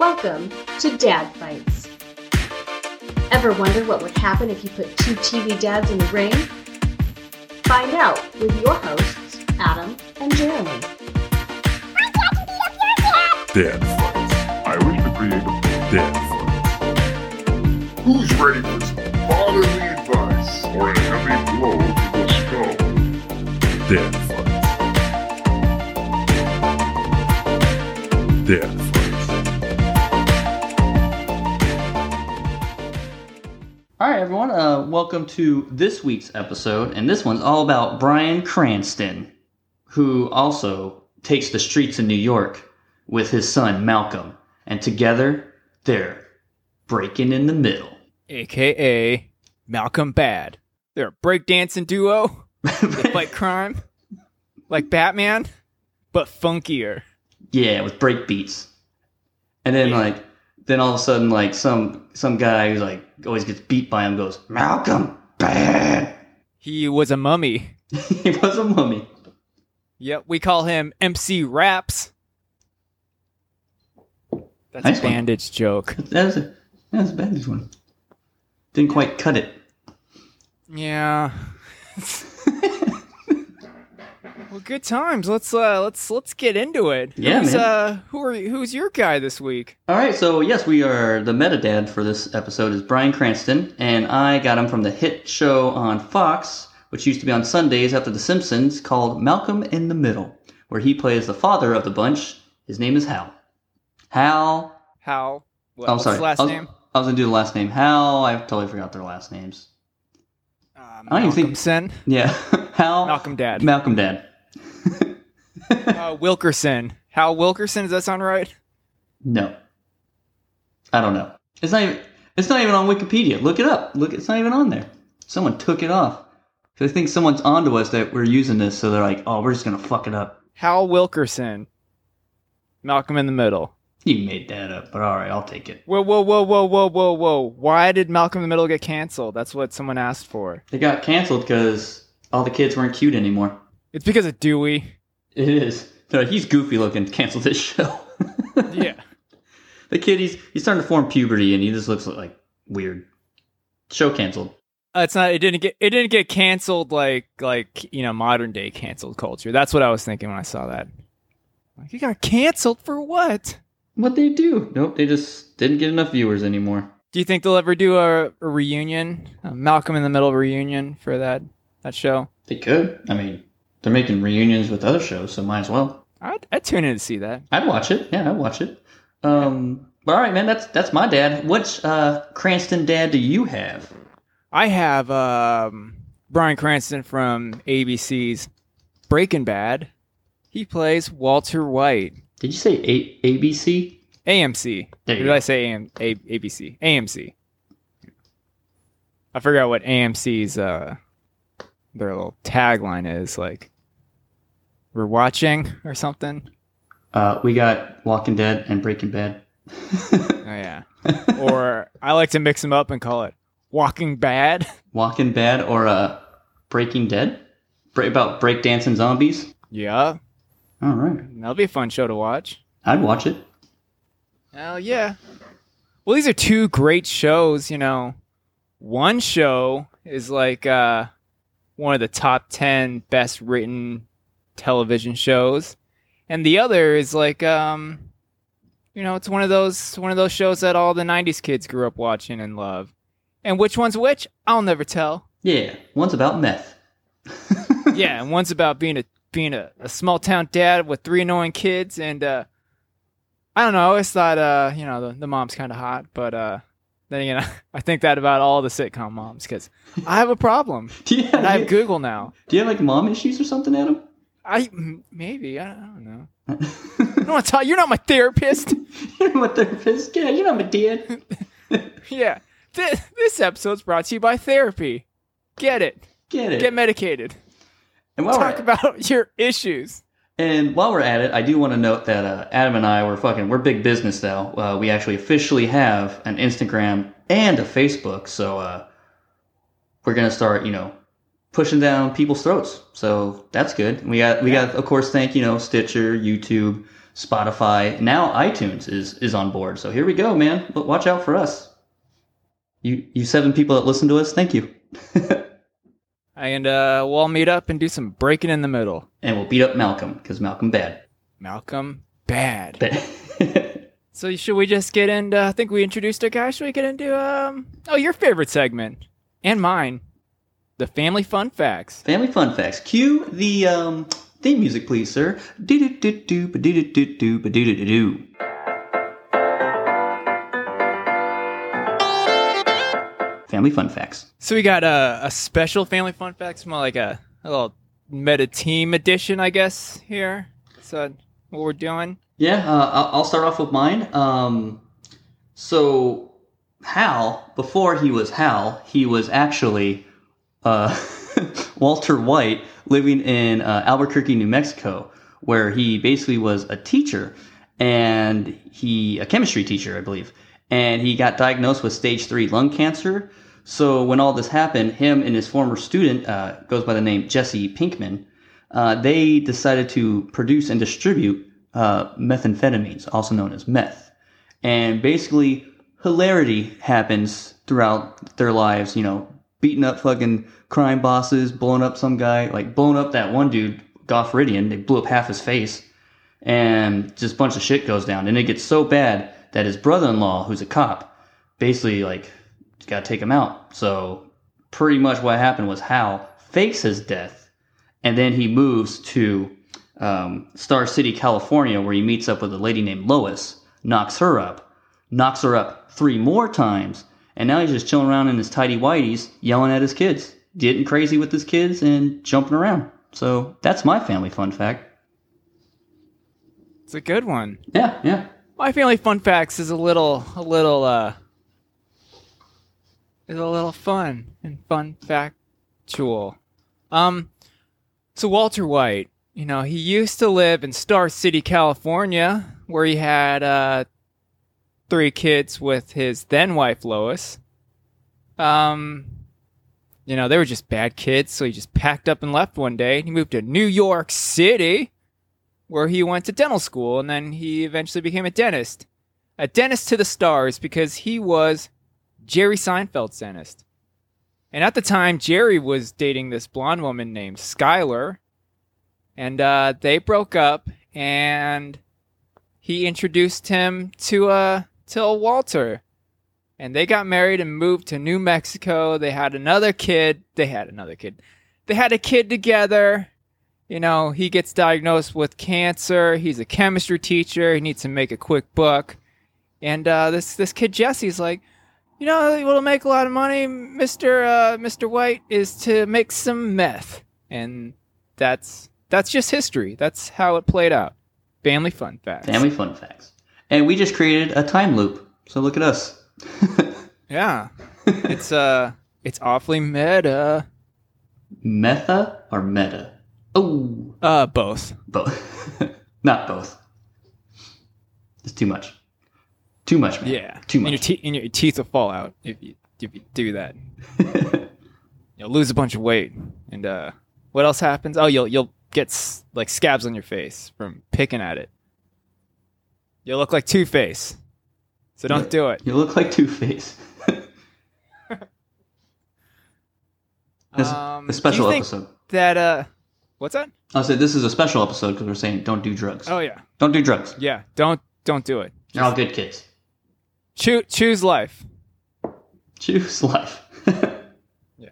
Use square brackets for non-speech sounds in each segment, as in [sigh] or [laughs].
Welcome to Dad Fights. Ever wonder what would happen if you put two TV dads in the ring? Find out with your hosts, Adam and Jeremy. Dad fights. I wish to create a dad fight. Who's ready for some fatherly advice or a heavy blow to the skull? Dad fights. Dad welcome to this week's episode, and this one's all about Bryan Cranston, who also takes the streets in New York with his son Malcolm, and together they're breaking in the middle. aka Malcolm Bad. They're a breakdancing duo. [laughs] They fight crime like Batman, but funkier. yeah, with break beats, and then like, then all of a sudden, like some some guy who's like always gets beat by him goes Malcolm bad. He was a mummy. [laughs] he was a mummy. Yep, we call him MC Raps. That's Nice a one. bandage joke. [laughs] That was a that was a bad one. Didn't quite cut it. Yeah. [laughs] well, good times. Let's uh let's let's get into it. Yeah, who's, man. uh who are who's your guy this week? All right, so yes, we are the meta dad for this episode is Bryan Cranston, and I got him from the hit show on Fox, which used to be on Sundays after The Simpsons, called Malcolm in the Middle, where he plays the father of the bunch. His name is Hal. Hal. Hal. What, Oh, I'm what's sorry. his last I was, name? I was gonna do the last name. Hal. I totally forgot their last names. Uh, I don't even think-. Yeah, [laughs] Hal. Malcolm Dad. Malcolm Dad. [laughs] uh, Wilkerson. Hal Wilkerson. Does that sound right? No. I don't know. It's not even. It's not even on Wikipedia. Look it up. Look, it's not even on there. Someone took it off. Cause I think someone's onto us that we're using this, so they're like, "Oh, we're just gonna fuck it up." Hal Wilkerson. Malcolm in the Middle. You made that up, but all right, I'll take it. Whoa, whoa, whoa, whoa, whoa, whoa, whoa. Why did Malcolm in the Middle get canceled? That's what someone asked for. It got canceled because all the kids weren't cute anymore. It's because of Dewey. It is. They're he's goofy looking. Cancel this show. [laughs] Yeah. the kid, he's he's starting to form puberty, and he just looks like weird. Show canceled. Uh, it's not. It didn't get. It didn't get canceled like like you know modern day canceled culture. That's what I was thinking when I saw that. Like you got canceled for what? What they do? Nope, they just didn't get enough viewers anymore. Do you think they'll ever do a, a reunion, a Malcolm in the Middle reunion for that that show? They could. I mean, they're making reunions with other shows, so might as well. I'd, I'd tune in to see that. I'd watch it. Yeah, I'd watch it. Um, all right, man. That's that's my dad. Which uh, Cranston dad do you have? I have um, Bryan Cranston from ABC's Breaking Bad. He plays Walter White. Did you say A- ABC? AMC. Did go. I say AM, A, ABC? AMC. I forgot what AMC's uh their little tagline is like we're watching or something. Uh, we got Walking Dead and Breaking Bad. [laughs] Oh yeah. or I like to mix them up and call it Walking Bad. Walking Bad or uh, Breaking Dead? Bra- about breakdancing zombies? Yeah. All right. That'll be a fun show to watch. I'd watch it. Hell yeah. Well, these are two great shows, you know. One show is like uh one of the top 10 best written television shows, and the other is like um you know, it's one of those one of those shows that all the 90s kids grew up watching and love. And which one's which? I'll never tell. Yeah, one's about meth. [laughs] yeah, and one's about being a being a, a small town dad with three annoying kids and uh I don't know, I always thought uh, you know, the, the mom's kinda hot, but uh then again [laughs] I think that about all the sitcom moms because I have a problem. Do you have, And I have Google now. do you have like mom issues or something, Adam? I maybe, I, don't know. [laughs] I don't you're not my therapist. [laughs] You're my therapist. Yeah, you're not my dad. [laughs] yeah. This, this episode's brought to you by therapy. Get it. Get it. Get medicated. and while Talk about your issues. and while we're at it, I do want to note that uh, Adam and I were fucking we're big business now. Uh, we actually officially have an Instagram and a Facebook, so uh, we're gonna start, you know, pushing down people's throats. So that's good. We got we got of course thank you know Stitcher, YouTube, Spotify. Now iTunes is is on board. So here we go, man. But watch out for us. You you seven people that listen to us, thank you. [laughs] And uh, we'll all meet up and do some breaking in the middle. and we'll beat up Malcolm because Malcolm bad. Malcolm, bad. Bad. [laughs] So should we just get into? I think we introduced our guy. Should we get into um? Oh, your favorite segment and mine, the family fun facts. Family fun facts. Cue the um, theme music, please, sir. Do do do do do do do do do do do do. Family fun facts. So we got a, a special family fun facts, more like a, a little meta team edition, I guess. Here, so what we're doing. Yeah, uh, I'll I'll start off with mine. Um, so Hal, before he was Hal, he was actually uh, [laughs] Walter White living in uh, Albuquerque, New Mexico, where he basically was a teacher and he a chemistry teacher, I believe, and he got diagnosed with stage three lung cancer. So when all this happened, him and his former student uh, goes by the name Jesse Pinkman. Uh, they decided to produce and distribute uh, methamphetamines, also known as meth. And basically, hilarity happens throughout their lives, you know, beating up fucking crime bosses, blowing up some guy, like blowing up that one dude, Goff Ridian, they blew up half his face, and just a bunch of shit goes down. And it gets so bad that his brother in law, who's a cop, basically, like, got to take him out. So, pretty much what happened was Hal fakes his death, and then he moves to um, Star City, California, where he meets up with a lady named Lois, knocks her up, knocks her up three more times, and now he's just chilling around in his tidy whities, yelling at his kids, getting crazy with his kids, and jumping around. So that's my family fun fact. It's a good one. Yeah, yeah. My family fun facts is a little, a little, uh, is a little fun and fun factual. Um, so Walter White, you know, he used to live in Star City, California, where he had uh three kids with his then wife Lois. Um, you know, they were just bad kids, so he just packed up and left one day. He moved to New York City, where he went to dental school, and then he eventually became a dentist. A dentist to the stars because he was Jerry Seinfeld's dentist. And at the time, Jerry was dating this blonde woman named Skyler, and uh, they broke up, and he introduced him to uh, to Walter and they got married and moved to New Mexico. They had another kid. They had another kid. They had a kid together. You know, he gets diagnosed with cancer. He's a chemistry teacher. He needs to make a quick buck. And uh, this this kid Jesse's like, you know, what'll make a lot of money, Mister uh, Mister White, is to make some meth. And that's that's just history. That's how it played out. Family fun facts. Family fun facts. And we just created a time loop. So look at us. [laughs] Yeah, it's uh, it's awfully meta. Meta or meta? Oh, Uh, both. both. [laughs] Not both. It's too much. Too much, man. Yeah, Too much. And your, te- and your teeth will fall out if you if you do that. [laughs] You'll lose a bunch of weight, and uh, what else happens? Oh, you'll you'll get s- like scabs on your face from picking at it. You'll look like Two Face, so don't do it. you look like Two Face. It's [laughs] Um, a special do you think episode. That uh, what's that? I'll say this is a special episode because we're saying don't do drugs. Oh yeah, Don't do drugs. yeah. Don't don't do it. You're all good kids. Choose choose life. Choose life. [laughs] Yeah.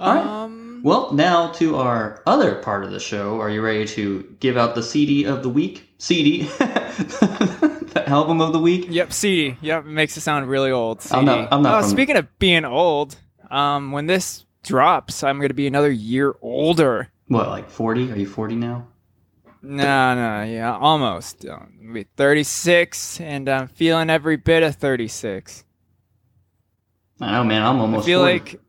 All right. Um, well, now to our other part of the show. Are you ready to give out the CD of the week? CD, [laughs] the album of the week. Yep, CD. Yep, it makes it sound really old. CD. I'm not- I'm not Oh, from- speaking of being old, um, when this drops, I'm gonna be another year older. What, like forty? Are you forty now? No, no, yeah, almost. I'm gonna be 36, and I'm feeling every bit of 36. I know, man. I'm almost. I feel 40. like,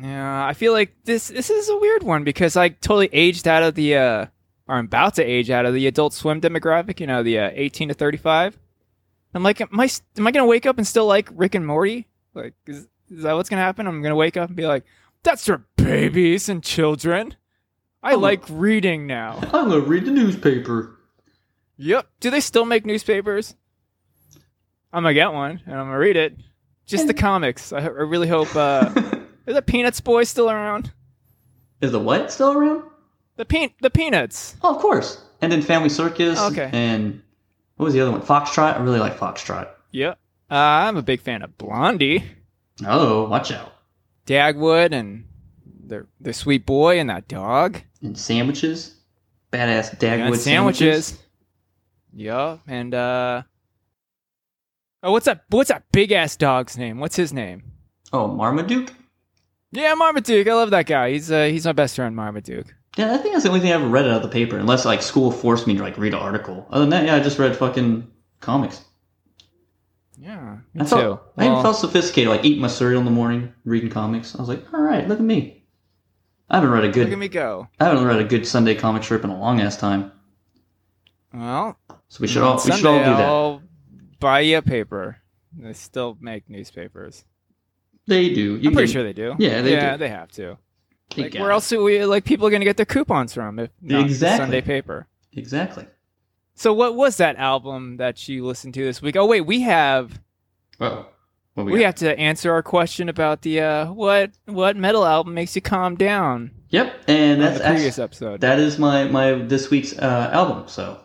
yeah, I feel like this. This is a weird one because I totally aged out of the, uh, or I'm about to age out of the Adult Swim demographic. You know, the uh, 18 to 35. I'm like, am I, am I gonna wake up and still like Rick and Morty? Like, is, is that what's gonna happen? I'm gonna wake up and be like, that's for babies and children. I Oh. like reading now. I'm gonna read the newspaper. Yep. Do they still make newspapers? I'm gonna get one and I'm gonna read it. Just the comics. I, I really hope. Uh, [laughs] is the Peanuts boy still around? Is the what still around? The pe- the Peanuts. Oh, of course. And then Family Circus. Okay. And what was the other one? Foxtrot. I really like Foxtrot. Yep. Uh, I'm a big fan of Blondie, Oh, watch out. Dagwood, and their their sweet boy and that dog. And sandwiches. Badass Dagwood And sandwiches. Yep. And uh. Oh, what's that? What's that big ass dog's name? What's his name? Oh, Marmaduke. Yeah, Marmaduke. I love that guy. He's uh, he's my best friend, Marmaduke. Yeah, I think that's the only thing I ever read out of the paper, unless like school forced me to like read an article. Other than that, yeah, I just read fucking comics. Yeah, me I too. felt I even felt sophisticated, like eating my cereal in the morning, reading comics. I was like, all right, look at me. I haven't read a good. look at me go. I haven't read a good Sunday comic strip in a long ass time. Well, So we should all we Sunday should all do that. I'll buy you a paper. They still make newspapers. They do. You I'm pretty can- sure they do. Yeah, they yeah, do. they have to. they Like, where it. else do we like people are gonna get their coupons from if not the Exactly. Sunday paper? Exactly. So what was that album that you listened to this week? Oh wait, we have Oh, we, we, have to answer our question about the uh, what what metal album makes you calm down. Yep, and that's the previous actually, episode. that is my my this week's uh, album. So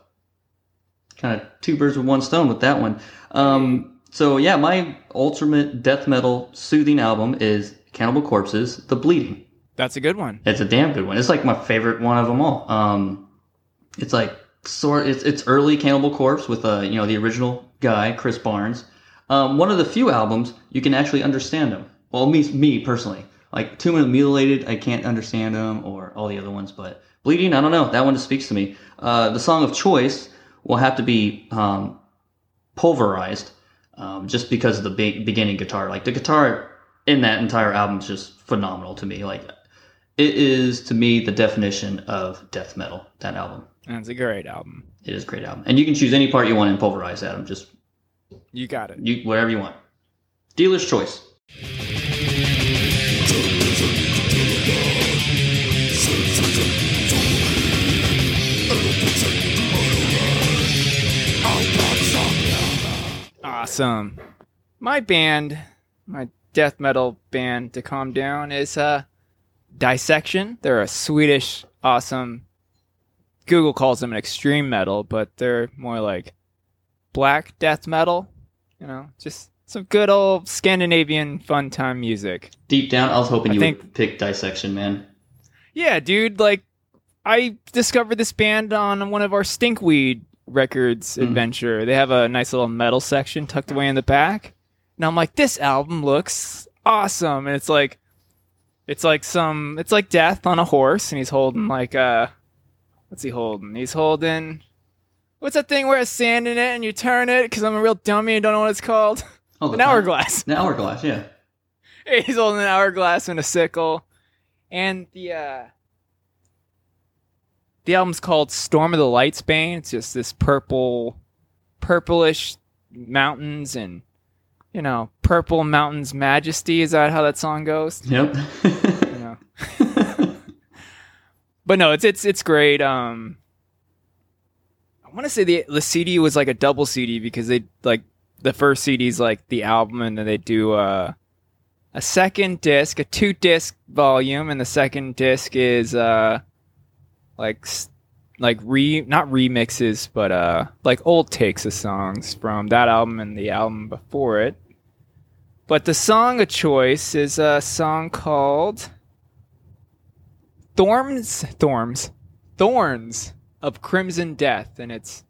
kind of two birds with one stone with that one. Um, so yeah, my ultimate death metal soothing album is Cannibal Corpse's "The Bleeding." That's a good one. It's a damn good one. It's like my favorite one of them all. Um, it's like sort. It's it's early Cannibal Corpse with uh you know the original guy Chris Barnes. Um, one of the few albums you can actually understand them. Well, me me personally, like Tomb of the Mutilated, I can't understand them or all the other ones. But Bleeding, I don't know. That one just speaks to me. Uh, the song of choice will have to be um, pulverized, um, just because of the big beginning guitar. Like the guitar in that entire album is just phenomenal to me. Like it is to me the definition of death metal. That album. And it's a great album. It is a great album, and you can choose any part you want in Pulverize, Adam. Just You got it. you whatever you want. Dealer's choice. Awesome. My band, my death metal band to calm down is uh Dissection. They're a Swedish awesome Google calls them an extreme metal, but they're more like black death metal. You know, just some good old Scandinavian fun time music. Deep down, I was hoping I you think- would pick Dissection, man. Yeah, dude, like I discovered this band on one of our Stinkweed records Mhm. adventure. They have a nice little metal section tucked away in the back. And I'm like, this album looks awesome. And it's like it's like some it's like death on a horse and he's holding like uh what's he holding? He's holding What's that thing where it's sand in it and you turn it? Because I'm a real dummy and don't know what it's called. Oh, An hourglass. [laughs] An hourglass, yeah. [laughs] He's holding an hourglass and a sickle. And the uh the album's called Storm of the Lights Bane. It's just this purple purplish mountains and you know, purple mountains majesty. Is that how that song goes? Yep. [laughs] But no, it's it's it's great. Um I want to say the the CD was like a double CD because they like the first CD's like the album and then they do uh a second disc, a two disc volume, and the second disc is uh like like re not remixes, but uh like old takes of songs from that album and the album before it. But the song of choice is a song called Thorns Thorns Thorns of Crimson Death and it's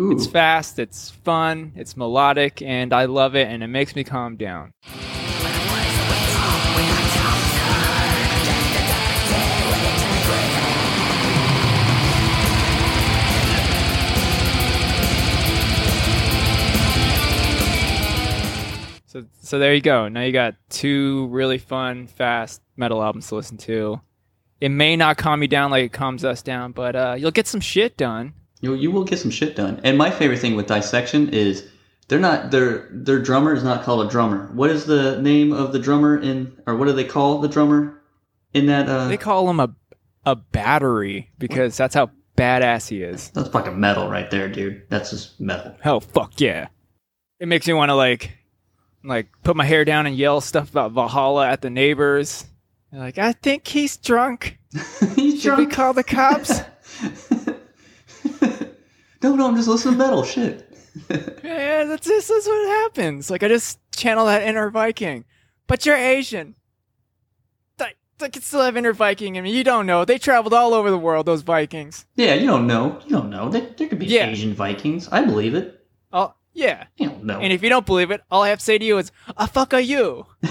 Ooh. it's fast, it's fun, it's melodic, and I love it, and it makes me calm down. So, there you go. Now you got two really fun, fast metal albums to listen to. It may not calm you down like it calms us down, but uh, you'll get some shit done. You you will get some shit done. And my favorite thing with Dissection is they're not their their drummer is not called a drummer. What is the name of the drummer in or what do they call the drummer in that uh They call him a a battery because that's how badass he is. That's fucking metal right there, dude. That's just metal. Hell, fuck yeah! It makes me want to like, like put my hair down and yell stuff about Valhalla at the neighbors. They're like, I think he's drunk. [laughs] He's Should we call the cops? [laughs] no, no, I'm just listening to metal. Shit. [laughs] yeah, that's just that's what happens. Like I just channel that inner Viking, but you're Asian. I, I can still have inner Viking I mean, You don't know. They traveled all over the world. Those Vikings. Yeah, you don't know. You don't know. There, there could be Yeah. Asian Vikings. I believe it. Oh yeah. You don't know. And if you don't believe it, all I have to say to you is, "A fuck are you?" [laughs]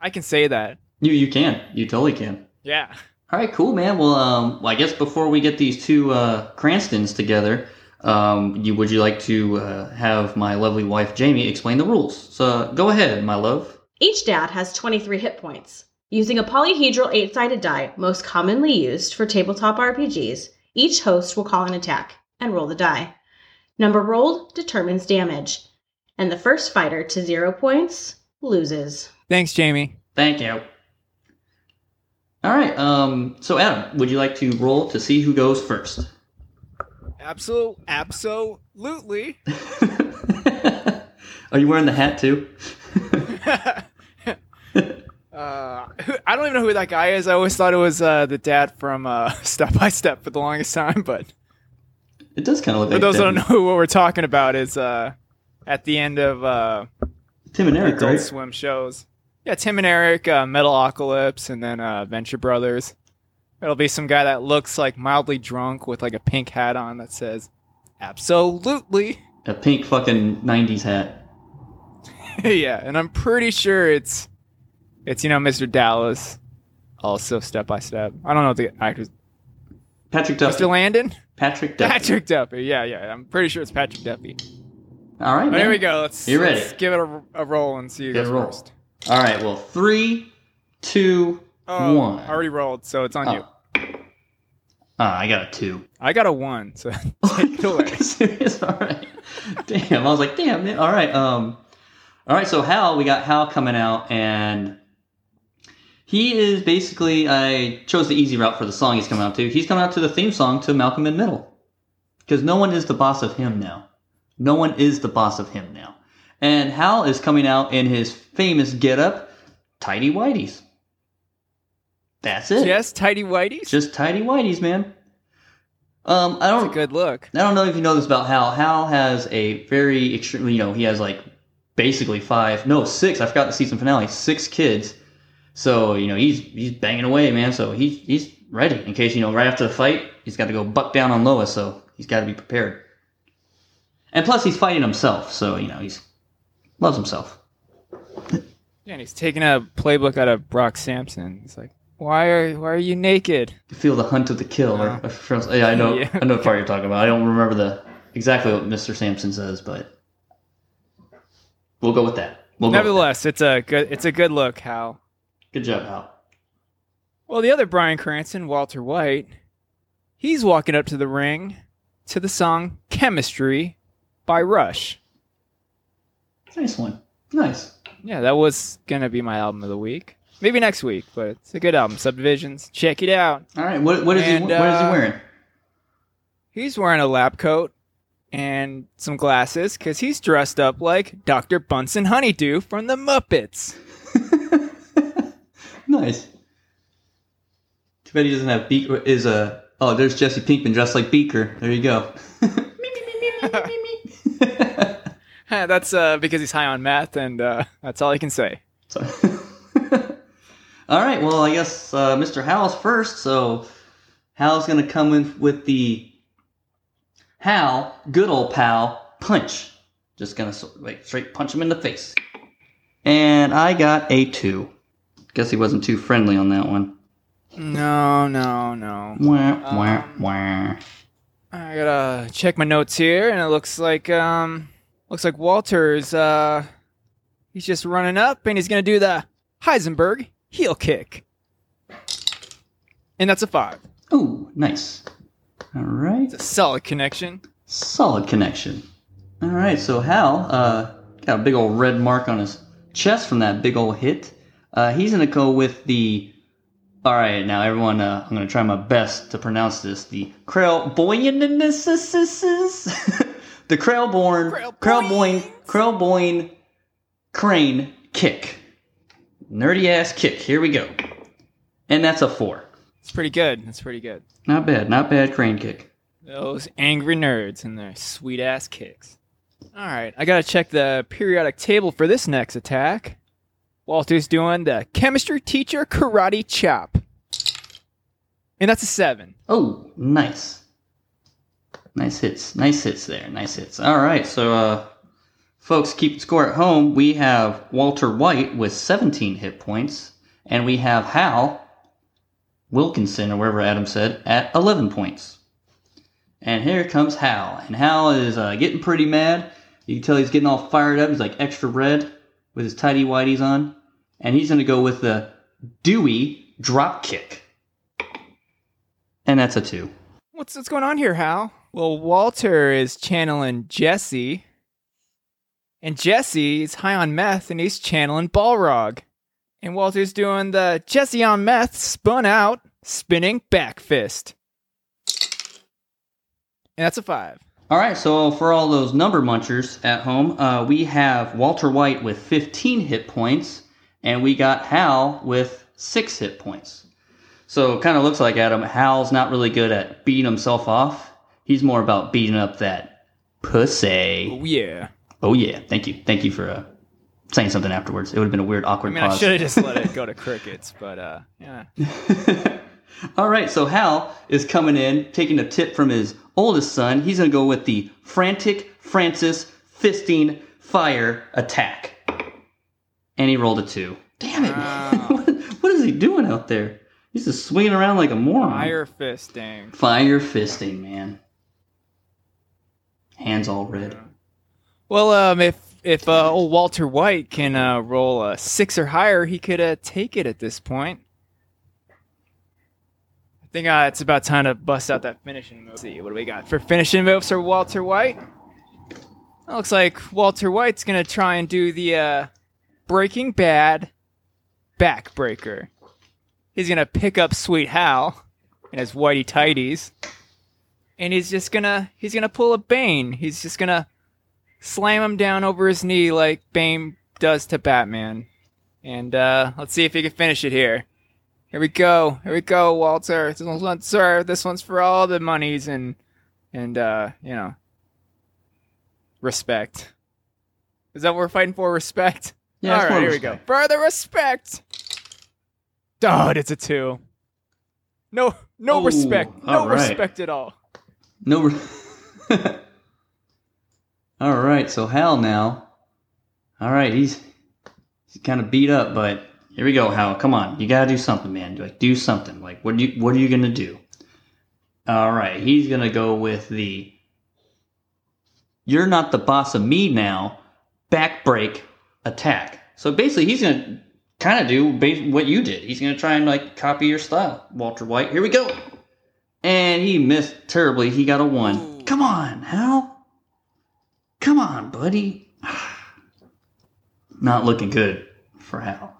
I can say that. you you can. You totally can. Yeah. All right, cool, man. Well, um, well, I guess before we get these two uh, Cranstons together, um, you would you like to uh, have my lovely wife Jamie explain the rules? So go ahead, my love. Each dad has 23 hit points. Using a polyhedral eight sided die, most commonly used for tabletop RPGs, each host will call an attack and roll the die. Number rolled determines damage, and the first fighter to zero points loses. Thanks, Jamie. Thank you. All right. Um, so Adam, would you like to roll to see who goes first? Absolute, absolutely. [laughs] Are you wearing the hat too? [laughs] Uh, I don't even know who that guy is. I always thought it was uh, the dad from uh, [laughs] Step by Step for the longest time. But It does kind of look like. for like those that don't know what we're talking about, is uh, at the end of uh, Tim and Eric, right? Swim shows. Yeah, Tim and Eric, uh, Metalocalypse, and then uh, Venture Brothers. It'll be some guy that looks like mildly drunk with like a pink hat on that says "Absolutely." A pink fucking '90s hat. [laughs] yeah, and I'm pretty sure it's it's you know Mr. Dallas, also Step by Step. I don't know the actors. Patrick Duffy. Mr. Landon, Patrick Duffy. Patrick Duffy. Yeah, yeah. I'm pretty sure it's Patrick Duffy. All right. Man. here we go. Let's, You ready? let's give it a, a roll and see who goes first. All right. Well, three, two, Oh, one. I already rolled, so it's on you. Oh. I got a two. I got a one, so [laughs] take [laughs] it away. Serious? All right. Damn. I was like, damn. Man. All right. Um. All right. So Hal, we got Hal coming out, and he is basically. I chose the easy route for the song he's coming out to. He's coming out to the theme song to Malcolm in Middle, because no one is the boss of him now. No one is the boss of him now. And Hal is coming out in his famous getup, tidy whities. That's it. Just tidy whiteys. Just tidy whities, man. Um, I don't. a good look. I don't know if you know this about Hal. Hal has a very extremely, you know, he has like basically five, no, six. I forgot the season finale. Six kids. So you know he's he's banging away, man. So he's he's ready in case you know right after the fight he's got to go buck down on Lois. So he's got to be prepared. And plus he's fighting himself, so you know he's loves himself. Yeah, and he's taking a playbook out of Brock Samson. He's like, "Why are why are you naked?" You feel the hunt of the kill. Or, or- yeah, I know. [laughs] Yeah. I know the part you're talking about. I don't remember the exactly what Mr. Samson says, but we'll go with that. We'll go with that. Nevertheless, it's a good it's a good look. Hal. Good job, Hal. Well, the other Bryan Cranston, Walter White, he's walking up to the ring to the song "Chemistry" by Rush. Nice one. Nice. Yeah, that was gonna be my album of the week. Maybe next week, but it's a good album. Subdivisions, check it out. All right. What what is And, he what is he uh, wearing? He's wearing a lab coat and some glasses because he's dressed up like Dr. Bunsen Honeydew from the Muppets. Nice. Too bad he doesn't have Beaker. Is a oh, there's Jesse Pinkman dressed like Beaker. There you go. [laughs] [laughs] that's uh, because he's high on meth, and uh, that's all I can say. [laughs] All right. Well, I guess uh, Mr. Hal's first. So Hal's gonna come in with the Hal, good old pal, punch. Just gonna so- like straight punch him in the face. And I got a two. Guess he wasn't too friendly on that one. No, no, no. Wah, wah, Um, wah. I gotta check my notes here, and it looks like um, looks like Walter's uh, he's just running up, and he's gonna do the Heisenberg heel kick, and that's a five. Ooh, nice. All right. It's a solid connection. Solid connection. All right, so Hal uh, got a big old red mark on his chest from that big old hit. Uh, he's gonna go with the All right, now everyone, uh, I'm going to try my best to pronounce this. The Krelboyne, [laughs] the Krellborn, Krelboyne, Krelboyne crane kick. Nerdy ass kick. Here we go. And that's a four. It's pretty good. It's pretty good. Not bad, not bad crane kick. Those angry nerds and their sweet ass kicks. All right, I gotta check the periodic table for this next attack. Walter's doing the chemistry teacher karate chop. And that's a seven. Oh, nice. Nice hits. Nice hits there. Nice hits. All right, so uh folks keep score at home. We have Walter White with 17 hit points and we have Hal Wilkinson or wherever Adam said at 11 points. And here comes Hal, and Hal is uh, getting pretty mad. You can tell he's getting all fired up. He's like extra red with his tidy whities on, and he's going to go with the Dewey drop kick, and that's a two. What's what's going on here, Hal? Well, Walter is channeling Jesse, and Jesse is high on meth, and he's channeling Balrog. And Walter's doing the Jesse on meth, spun out, spinning back fist. And that's a five. All right, so for all those number munchers at home, uh, we have Walter White with 15 hit points, and we got Hal with six hit points. So it kind of looks like Adam. Hal's not really good at beating himself off. He's more about beating up that pussy. Oh, yeah. Oh yeah, thank you, thank you for uh, saying something afterwards. It would have been a weird, I awkward mean, I should have just let it go to [laughs] crickets, but uh, yeah. [laughs] All right, so Hal is coming in, taking a tip from his oldest son. He's going to go with the frantic Francis fisting fire attack. And he rolled a two. Damn it, man. Wow. [laughs] what, what is he doing out there? He's just swinging around like a moron. Fire fisting. Fire fisting, man. Hands all red. Well, um, if if uh, old Walter White can uh, roll a six or higher, he could uh, take it at this point. I think uh, it's about time to bust out that finishing move. Let's see what do we got for finishing moves for Walter White? It looks like Walter White's gonna try and do the uh, Breaking Bad backbreaker. He's gonna pick up Sweet Hal in his whitey tighties, and he's just gonna he's gonna pull a Bane. He's just gonna slam him down over his knee like Bane does to Batman. And uh, let's see if he can finish it here. Here we go. Here we go, Walter. This one's, sir, this one's for all the monies and and uh, you know respect. Is that what we're fighting for? Respect. Yeah, all it's right, here we go. Further respect. God, it's a two. No, no Oh, respect. No all right. respect at all. No. Re- [laughs] All right, so Hal now. All right, he's he's kind of beat up, but here we go, Hal. Come on, you gotta do something, man. Like do something. Like what do you what are you gonna do? All right, he's gonna go with the. You're not the boss of me now. Back break attack. So basically, he's gonna kind of do what you did. He's gonna try and like copy your style, Walter White. Here we go. And he missed terribly. He got a one. Come on, Hal. Come on, buddy. [sighs] Not looking good for Hal.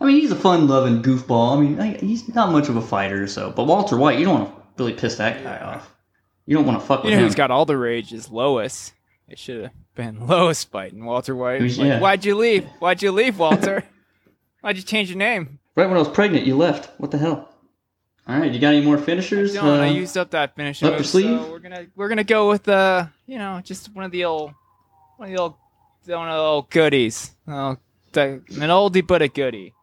I mean, he's a fun-loving goofball. I mean, he's not much of a fighter, so. But Walter White, you don't want to really piss that guy off. You don't want to fuck You with know him. who's got all the rage is Lois. It should have been [laughs] Lois fighting Walter White. Who's- Like, yeah. Why'd you leave? Why'd you leave, Walter? [laughs] Why'd you change your name? right when I was pregnant, you left. What the hell? All right, you got any more finishers? I Uh, used up that finisher. up your sleeve? so we're gonna we're gonna go with uh you know just one of the old one of the old one of the old goodies. Oh, the, an oldie but a goodie.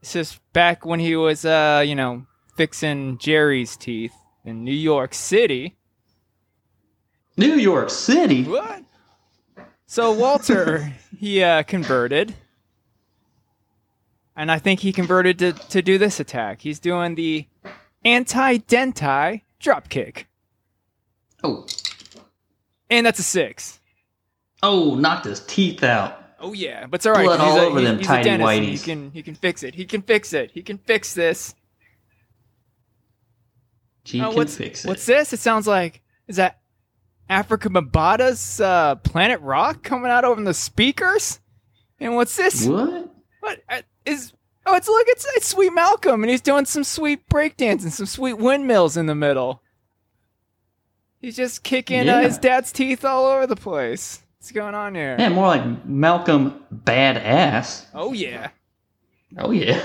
This is back when he was uh you know fixing Jerry's teeth in New York City. New York City. What? So Walter, [laughs] he uh, converted, and I think he converted to to do this attack. He's doing the anti-denti drop kick, Oh, and that's a six. oh, knocked his teeth out. Oh yeah, but it's all right. Blood all a, over he's, them he's tidy dentist, He can he can fix it. He can fix it. He can fix this. Uh, can what's fix it. what's this? It sounds like is that Afrika Bambaataa's uh, Planet Rock coming out over the speakers? And what's this? what? What uh. Oh, it's look, it's, it's Sweet Malcolm, and he's doing some sweet breakdancing, some sweet windmills in the middle. He's just kicking uh, his dad's teeth all over the place. What's going on here? Yeah, more like Malcolm Badass. Oh yeah. Oh yeah.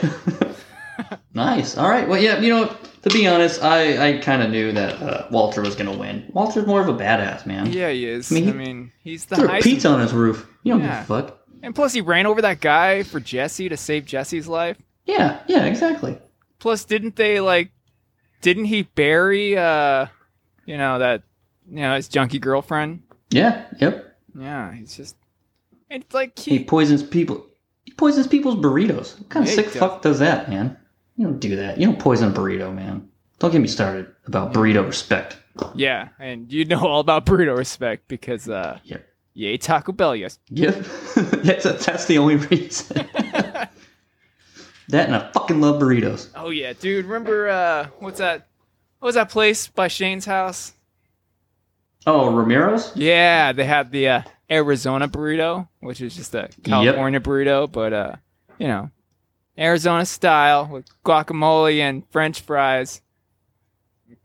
[laughs] nice. All right. Well, yeah. You know, to be honest, I I kind of knew that uh, Walter was gonna win. Walter's more of a badass man. Yeah, he is. I I mean, mean, he's the Threw pizza on his roof. You don't Yeah. give a fuck. And plus, he ran over that guy for Jesse to save Jesse's life. Yeah. Yeah. Exactly. Plus, didn't they like? Didn't he bury uh, you know that, you know his junkie girlfriend? Yeah. Yep. Yeah, he's just. It's like He he. poisons people. He poisons people's burritos. What kind of sick does. fuck does that, man? You don't do that. You don't poison a burrito, man. Don't get me started about burrito respect. Yeah, and you know all about burrito respect because uh, yeah. you ate Taco Bell yes. Yep. [laughs] that's, that's the only reason. [laughs] that and I fucking love burritos. Oh yeah, dude. Remember uh, what's that? What was that place by Shane's house? Oh, Ramiro's? Yeah, they had the uh, Arizona burrito, which is just a California burrito, but uh, you know, Arizona style with guacamole and French fries,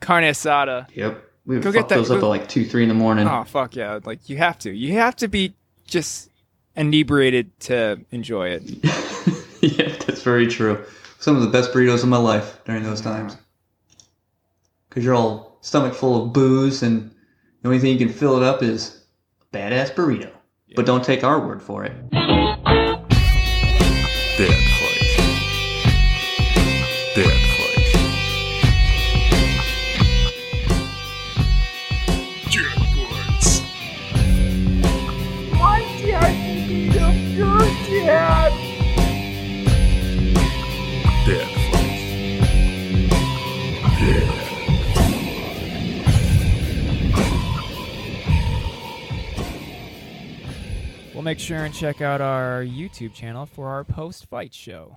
carne asada. Yep. We would Go fuck get that- those up go- at like 2, 3 in the morning. Oh fuck yeah! Like you have to, you have to be just inebriated to enjoy it. [laughs] yeah, that's very true. Some of the best burritos of my life during those times. Because you're all stomach full of booze, and the only thing you can fill it up is a badass burrito. But don't take our word for it. Dead Dead fight. Dead fights. Dead fights. Dead. We'll make sure and check out our YouTube channel for our post fight show.